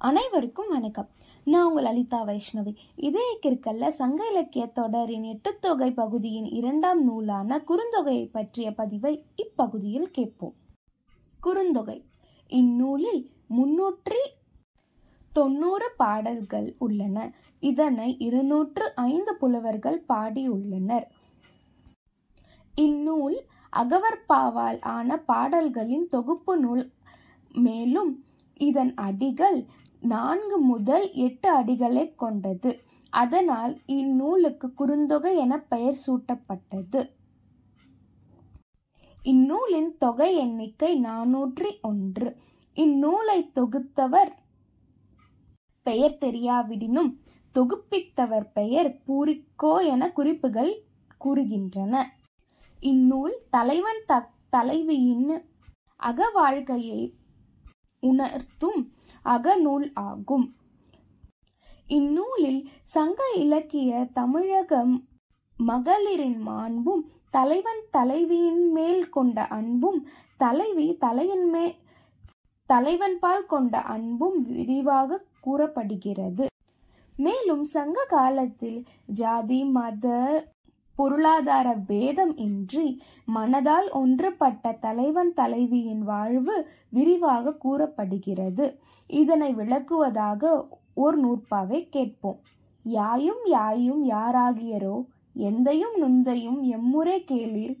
அனைவருக்கும் வணக்கம். நான் உங்கள் லலிதா வைஷ்ணவி. இதே கிற்கல்ல சங்க இலக்கிய தொடரின் எட்டுத்தொகை பகுதியின் இரண்டாம் நூலான குறுந்தொகையை பற்றிய பதிவை இப்பகுதியில் கேட்போம். குறுந்தொகை. இந்நூலில் முன்னூற்றி தொண்ணூறு பாடல்கள் உள்ளன. இதனை இருநூற்று ஐந்து புலவர்கள் பாடியுள்ளனர். இந்நூல் அகவற்பாவால் ஆன பாடல்களின் தொகுப்பு நூல் மேலும் இதன் அடிகள் நான்கு முதல் எட்டு அடிகளை கொண்டது. அதனால் இந்நூலுக்கு குறுந்தொகை என பெயர் சூட்டப்பட்டது. இந்நூலின் தொகை எண்ணிக்கை நானூற்றி ஒன்று. இந்நூலை தொகுத்தவர் பெயர் தெரியாவிடினும் தொகுப்பித்தவர் பெயர் பூரிக்கோ என குறிப்புகள் கூறுகின்றன. இந்நூல் தலைவன் த தலைவியின் அக வாழ்க்கையை உணர்த்தும் அகநூல் ஆகும். இந்நூலில் சங்க இலக்கிய தமிழகம் மகளிரின் மாண்பும் தலைவன் தலைவியின் மேல் கொண்ட அன்பும் தலைவி தலையின் மேல் தலைவன் பால் கொண்ட அன்பும் விரிவாக கூறப்படுகிறது. மேலும் சங்க காலத்தில் ஜாதி மத பொருளாதார பேதம் இன்றி மனதால் ஒன்றுபட்ட தலைவன் தலைவியின் வாழ்வு விரிவாக கூறப்படுகிறது. இதனை விளக்குவதாக ஒரு நூற்பாவை கேட்போம். யாயும் யாயும் யாராகியரோ? எந்தையும் நுந்தையும் எம்முறை கேளீர்.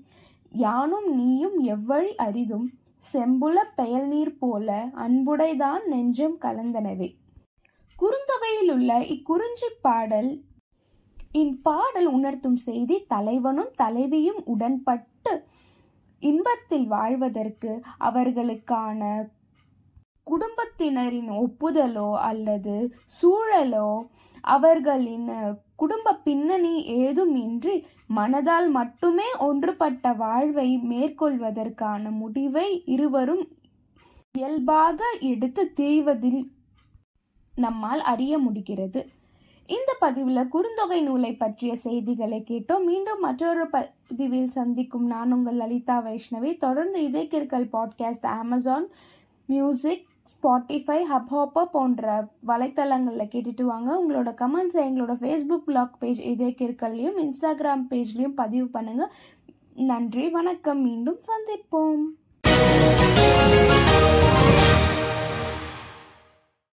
யானும் நீயும் எவ்வழி அரிதும்? செம்புல பெயல் நீர் போல அன்புடைதான் நெஞ்சம் கலந்தனவே. குறுந்தொகையில் உள்ள இக்குறிஞ்சி பாடல் இப்பாடல் உணர்த்தும் செய்தி தலைவனும் தலைவியும் உடன்பட்டு இன்பத்தில் வாழ்வதற்கு அவர்களுக்கான குடும்பத்தினரின் ஒப்புதலோ அல்லது சூழலோ அவர்களின் குடும்ப பின்னணி ஏதும் இன்றி மனதால் மட்டுமே ஒன்றுபட்ட வாழ்வை மேற்கொள்வதற்கான முடிவை இருவரும் இயல்பாக எடுத்து திரிவதில் நம்மால் அறிய முடிகிறது. இந்த பதிவில் குறுந்தொகை நூலை பற்றிய செய்திகளை கேட்டோம். மீண்டும் மற்றொரு பதிவில் சந்திக்கும். நான் உங்கள் லலிதா வைஷ்ணவி. தொடர்ந்து இதே கிற்கல் podcast Amazon Music Spotify Hubhopper போன்ற வலைத்தளங்களில் கேட்டுட்டு வாங்க. உங்களோட கமெண்ட்ஸை எங்களோட ஃபேஸ்புக் பிளாக் பேஜ் இதே கிற்கல்லையும் இன்ஸ்டாகிராம் பேஜ்லேயும் பதிவு பண்ணுங்கள் நன்றி வணக்கம். மீண்டும் சந்திப்போம்.